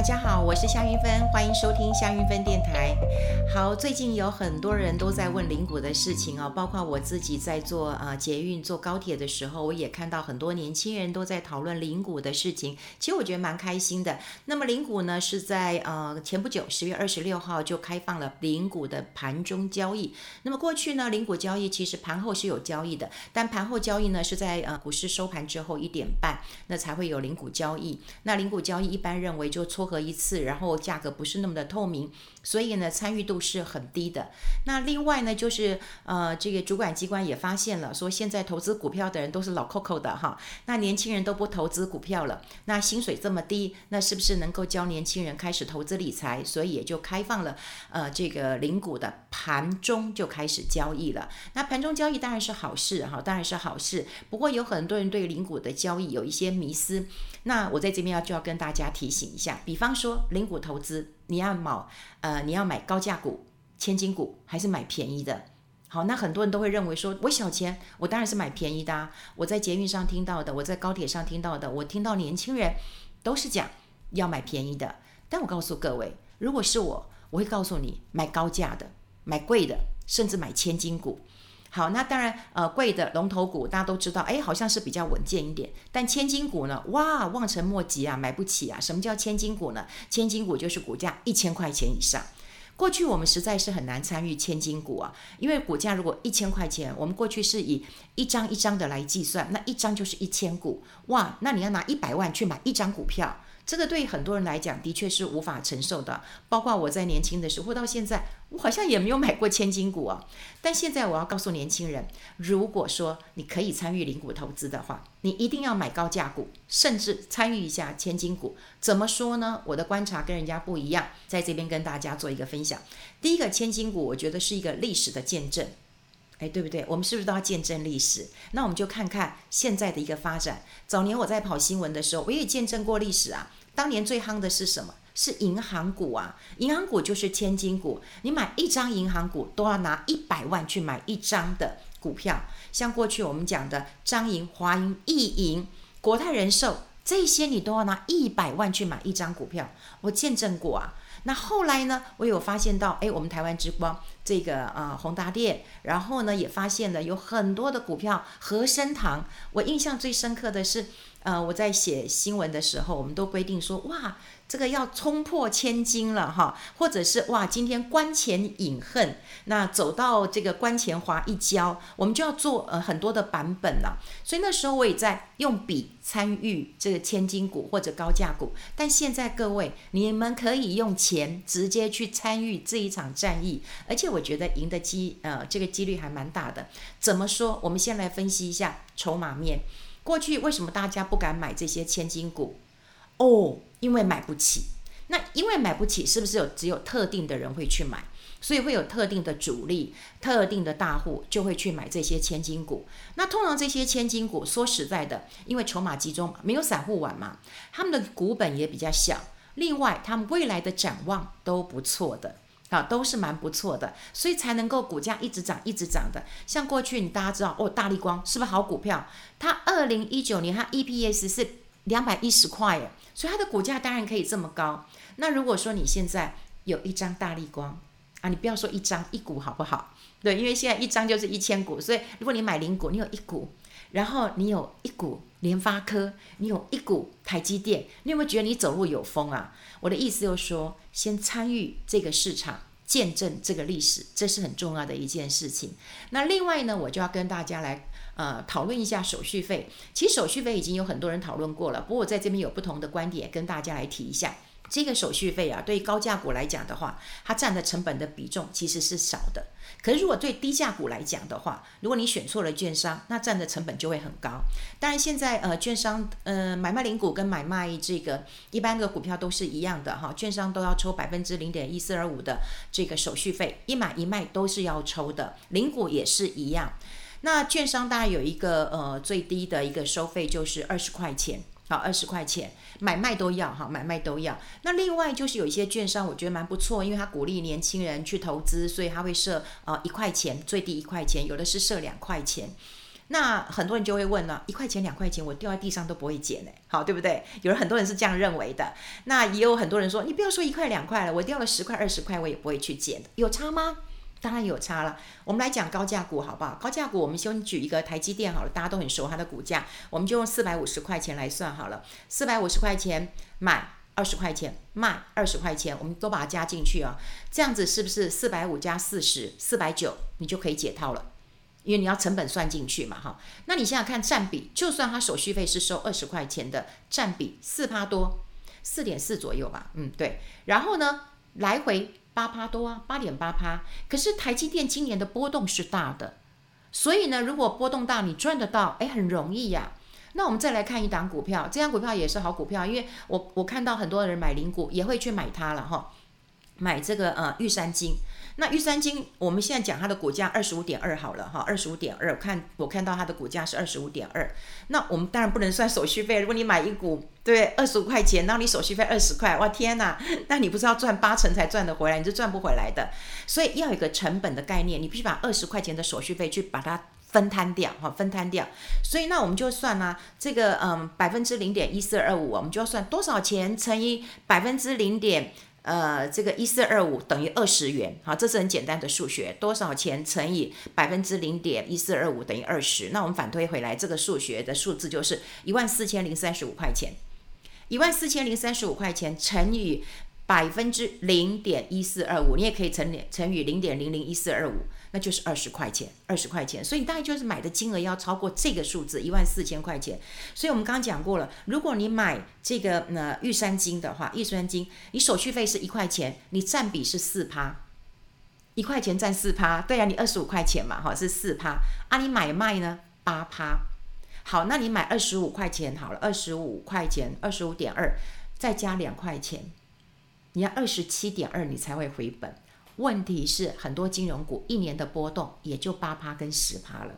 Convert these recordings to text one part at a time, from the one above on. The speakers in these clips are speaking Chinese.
大家好，我是夏云芬，欢迎收听夏云芬电台。好，最近有很多人都在问灵股的事情哦，包括我自己在坐啊、呃、捷运、坐高铁的时候，我也看到很多年轻人都在讨论灵股的事情。其实我觉得蛮开心的。那么灵股呢，是在呃前不久十月二十六号就开放了灵股的盘中交易。那么过去呢，灵股交易其实盘后是有交易的，但盘后交易呢是在呃股市收盘之后一点半，那才会有灵股交易。那灵股交易一般认为就撮合一次，然后价格不是那么的透明，所以呢参与度是很低的。那另外呢就是呃这个主管机关也发现了，说现在投资股票的人都是老扣扣的哈，那年轻人都不投资股票了，那薪水这么低，那是不是能够教年轻人开始投资理财？所以也就开放了呃这个零股的盘中就开始交易了。那盘中交易当然是好事哈，当然是好事。不过有很多人对零股的交易有一些迷思，那我在这边要就要跟大家提醒一下，比比方说零股投资，你要买呃你要买高价股、千金股，还是买便宜的？好，那很多人都会认为说，我小钱，我当然是买便宜的啊。我在捷运上听到的，我在高铁上听到的，我听到年轻人都是讲要买便宜的。但我告诉各位，如果是我，我会告诉你买高价的，买贵的，甚至买千金股。好，那当然，呃，贵的龙头股大家都知道，哎，好像是比较稳健一点。但千金股呢？哇，望尘莫及啊，买不起啊。什么叫千金股呢？千金股就是股价一千块钱以上。过去我们实在是很难参与千金股啊，因为股价如果一千块钱，我们过去是以一张一张的来计算，那一张就是一千股。哇，那你要拿一百万去买一张股票。这个对很多人来讲的确是无法承受的，包括我在年轻的时候到现在，我好像也没有买过千金股啊。但现在我要告诉年轻人，如果说你可以参与零股投资的话，你一定要买高价股，甚至参与一下千金股。怎么说呢？我的观察跟人家不一样，在这边跟大家做一个分享。第一个千金股，我觉得是一个历史的见证。哎，对不对？我们是不是都要见证历史？那我们就看看现在的一个发展。早年我在跑新闻的时候，我也见证过历史啊。当年最夯的是什么？是银行股啊！银行股就是千金股。你买一张银行股都要拿一百万去买一张的股票。像过去我们讲的张银、华银、易银、国泰人寿这些，你都要拿一百万去买一张股票。我见证过啊。那后来呢，我有发现到，哎，我们台湾之光这个啊、宏达电，然后呢也发现了有很多的股票，和生堂。我印象最深刻的是，呃，我在写新闻的时候，我们都规定说，哇。这个要冲破千金了哈，或者是哇，今天关前饮恨，那走到这个关前滑一跤，我们就要做呃很多的版本了。所以那时候我也在用笔参与这个千金股或者高价股，但现在各位你们可以用钱直接去参与这一场战役，而且我觉得赢的机呃这个几率还蛮大的。怎么说？我们先来分析一下筹码面。过去为什么大家不敢买这些千金股？哦，因为买不起。那因为买不起，是不是有只有特定的人会去买？所以会有特定的主力、特定的大户就会去买这些千金股。那通常这些千金股，说实在的，因为筹码集中，没有散户玩嘛，他们的股本也比较小。另外，他们未来的展望都不错的，啊，都是蛮不错的，所以才能够股价一直涨、一直涨的。像过去你大家知道哦，大立光是不是好股票？它二零一九年它 EPS 是两百一十块耶。所以它的股价当然可以这么高。那如果说你现在有一张大立光啊，你不要说一张一股好不好？对，因为现在一张就是一千股。所以如果你买零股，你有一股，然后你有一股联发科，你有一股台积电，你有没有觉得你走路有风啊？我的意思就是说，先参与这个市场，见证这个历史，这是很重要的一件事情。那另外呢，我就要跟大家来。呃，讨论一下手续费。其实手续费已经有很多人讨论过了，不过我在这边有不同的观点跟大家来提一下。这个手续费啊，对高价股来讲的话，它占的成本的比重其实是少的。可是如果对低价股来讲的话，如果你选错了券商，那占的成本就会很高。当然现在呃，券商呃买卖零股跟买卖这个一般的股票都是一样的哈，券商都要抽百分之零点一四二五的这个手续费，一买一卖都是要抽的，零股也是一样。那券商大概有一个呃最低的一个收费就是二十块钱，好，二十块钱买卖都要哈，买卖都要。那另外就是有一些券商我觉得蛮不错，因为他鼓励年轻人去投资，所以他会设呃一块钱，最低一块钱，有的是设两块钱。那很多人就会问了，一块钱两块钱我掉在地上都不会捡呢，好对不对？有人很多人是这样认为的。那也有很多人说，你不要说一块两块了，我掉了十块二十块我也不会去捡，有差吗？当然有差了。我们来讲高价股好不好？高价股我们先举一个台积电好了，大家都很熟它的股价，我们就用四百五十块钱来算好了，四百五十块钱买。二十块钱卖二十块钱，我们都把它加进去啊，这样子是不是四百五加四十，四百九，你就可以解套了？因为你要成本算进去嘛，哈。那你想想看，占比，就算它手续费是收二十块钱的，占比四趴多，四点四左右吧，嗯，对。然后呢，来回八趴多啊，八点八趴。可是台积电今年的波动是大的，所以呢，如果波动大，你赚得到，哎，很容易呀。那我们再来看一档股票，这档股票也是好股票，因为我我看到很多人买零股也会去买它了哈，买这个呃玉山金。那玉山金我们现在讲它的股价二十五点二好了哈，二十五点二，看我看到它的股价是二十五点二。那我们当然不能算手续费，如果你买一股对二十五块钱，然后你手续费二十块，哇天哪，那你不是要赚八成才赚得回来，你是赚不回来的。所以要有一个成本的概念，你必须把二十块钱的手续费去把它。分摊掉哈，分摊掉，所以那我们就算呢、这个嗯百分之零点一四二五，我们就要算多少钱乘以百分之零点呃这个一四二五等于二十元，好，这是很简单的数学，多少钱乘以百分之零点一四二五等于二十，那我们反推回来，这个数学的数字就是一万四千零三十五块钱，一万四千零三十五块钱乘以百分之零点一四二五，你也可以乘乘以零点零零一四二五。那就是二十块钱，二十块钱，所以你大概就是买的金额要超过这个数字一万四千块钱。所以我们刚刚讲过了，如果你买这个呃玉山金的话，玉山金你手续费是一块钱，你占比是四趴，一块钱占四趴，对呀、啊，你二十五块钱嘛，哈是四趴啊，你买卖呢八趴，好，那你买二十五块钱好了，二十五块钱，二十五点二，再加两块钱，你要二十七点二，你才会回本。问题是很多金融股一年的波动也就八趴跟十趴了，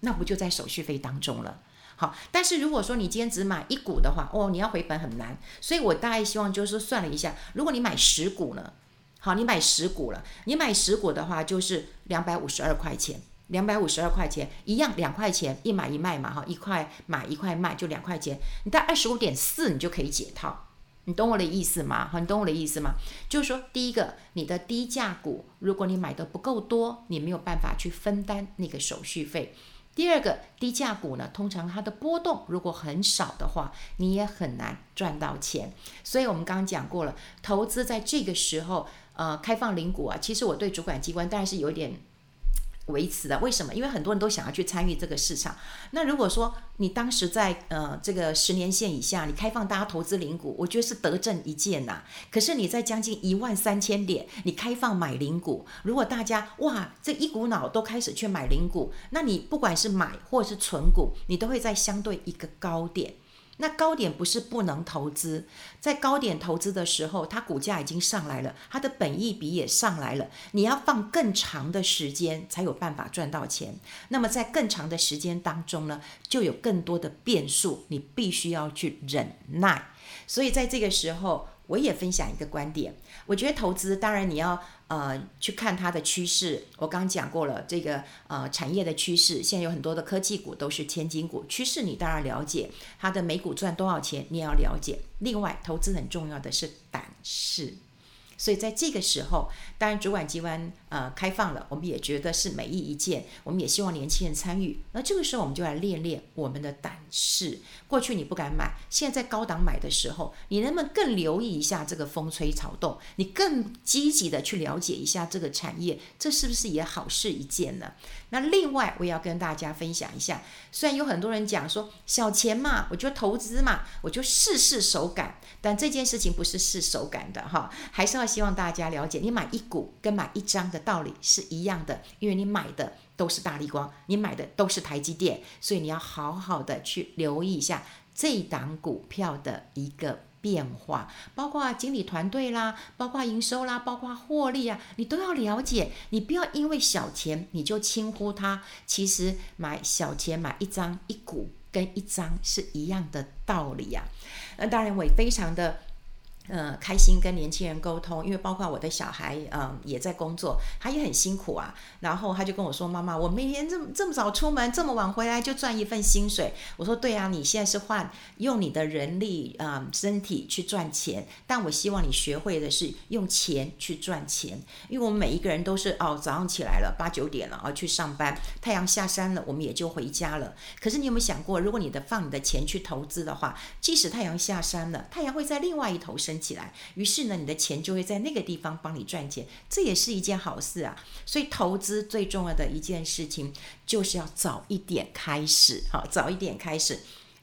那不就在手续费当中了？好，但是如果说你今天只买一股的话，哦，你要回本很难。所以我大概希望就是算了一下，如果你买十股呢？好，你买十股了，你买十股的话就是两百五十二块钱，两百五十二块钱一样两块钱一买一卖嘛，哈，一块买一块卖就两块钱，你在二十五点四你就可以解套。你懂我的意思吗？你懂我的意思吗？就是说，第一个，你的低价股，如果你买的不够多，你没有办法去分担那个手续费。第二个，低价股呢，通常它的波动如果很少的话，你也很难赚到钱。所以我们刚刚讲过了，投资在这个时候，呃，开放零股啊，其实我对主管机关当然是有点。维持的，为什么？因为很多人都想要去参与这个市场。那如果说你当时在呃这个十年线以下，你开放大家投资零股，我觉得是德政一件呐。可是你在将近一万三千点，你开放买零股，如果大家哇这一股脑都开始去买零股，那你不管是买或是存股，你都会在相对一个高点。那高点不是不能投资，在高点投资的时候，它股价已经上来了，它的本益比也上来了，你要放更长的时间才有办法赚到钱。那么在更长的时间当中呢，就有更多的变数，你必须要去忍耐。所以在这个时候，我也分享一个观点，我觉得投资当然你要。呃，去看它的趋势，我刚讲过了，这个呃产业的趋势，现在有很多的科技股都是千金股，趋势你当然了解，它的每股赚多少钱你也要了解。另外，投资很重要的是胆识。所以在这个时候，当然主管机关呃开放了，我们也觉得是美意一件，我们也希望年轻人参与。那这个时候我们就来练练我们的胆识。过去你不敢买，现在在高档买的时候，你能不能更留意一下这个风吹草动？你更积极的去了解一下这个产业，这是不是也好事一件呢？那另外我也要跟大家分享一下，虽然有很多人讲说小钱嘛，我就投资嘛，我就试试手感，但这件事情不是试手感的哈，还是要。希望大家了解，你买一股跟买一张的道理是一样的，因为你买的都是大立光，你买的都是台积电，所以你要好好的去留意一下这档股票的一个变化，包括经理团队啦，包括营收啦，包括获利啊，你都要了解。你不要因为小钱你就轻忽它，其实买小钱买一张一股跟一张是一样的道理呀、啊。那当然我也非常的。呃，开心跟年轻人沟通，因为包括我的小孩，嗯、也在工作，他也很辛苦啊。然后他就跟我说：“妈妈，我每天这么这么早出门，这么晚回来就赚一份薪水。”我说：“对啊，你现在是换用你的人力，嗯、身体去赚钱。但我希望你学会的是用钱去赚钱，因为我们每一个人都是哦，早上起来了八九点了啊，去上班，太阳下山了，我们也就回家了。可是你有没有想过，如果你的放你的钱去投资的话，即使太阳下山了，太阳会在另外一头升。”起来，于是呢，你的钱就会在那个地方帮你赚钱，这也是一件好事啊。所以投资最重要的一件事情，就是要早一点开始，好，早一点开始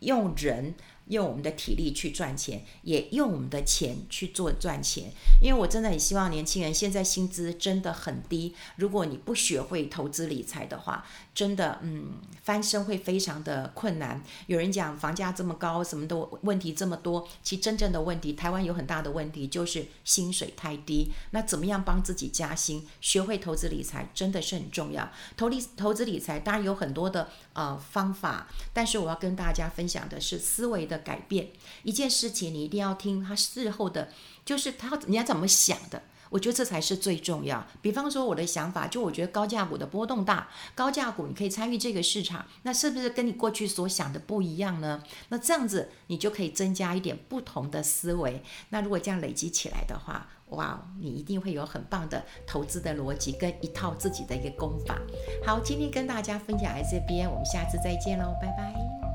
用人。用我们的体力去赚钱，也用我们的钱去做赚钱。因为我真的很希望年轻人，现在薪资真的很低，如果你不学会投资理财的话，真的，嗯，翻身会非常的困难。有人讲房价这么高，什么的问题这么多，其实真正的问题，台湾有很大的问题就是薪水太低。那怎么样帮自己加薪？学会投资理财真的是很重要。投理投资理财当然有很多的呃方法，但是我要跟大家分享的是思维的的。改变一件事情，你一定要听他事后的，就是他人家怎么想的。我觉得这才是最重要。比方说我的想法，就我觉得高价股的波动大，高价股你可以参与这个市场，那是不是跟你过去所想的不一样呢？那这样子你就可以增加一点不同的思维。那如果这样累积起来的话，哇，你一定会有很棒的投资的逻辑跟一套自己的一个功法。好，今天跟大家分享在这边，我们下次再见喽，拜拜。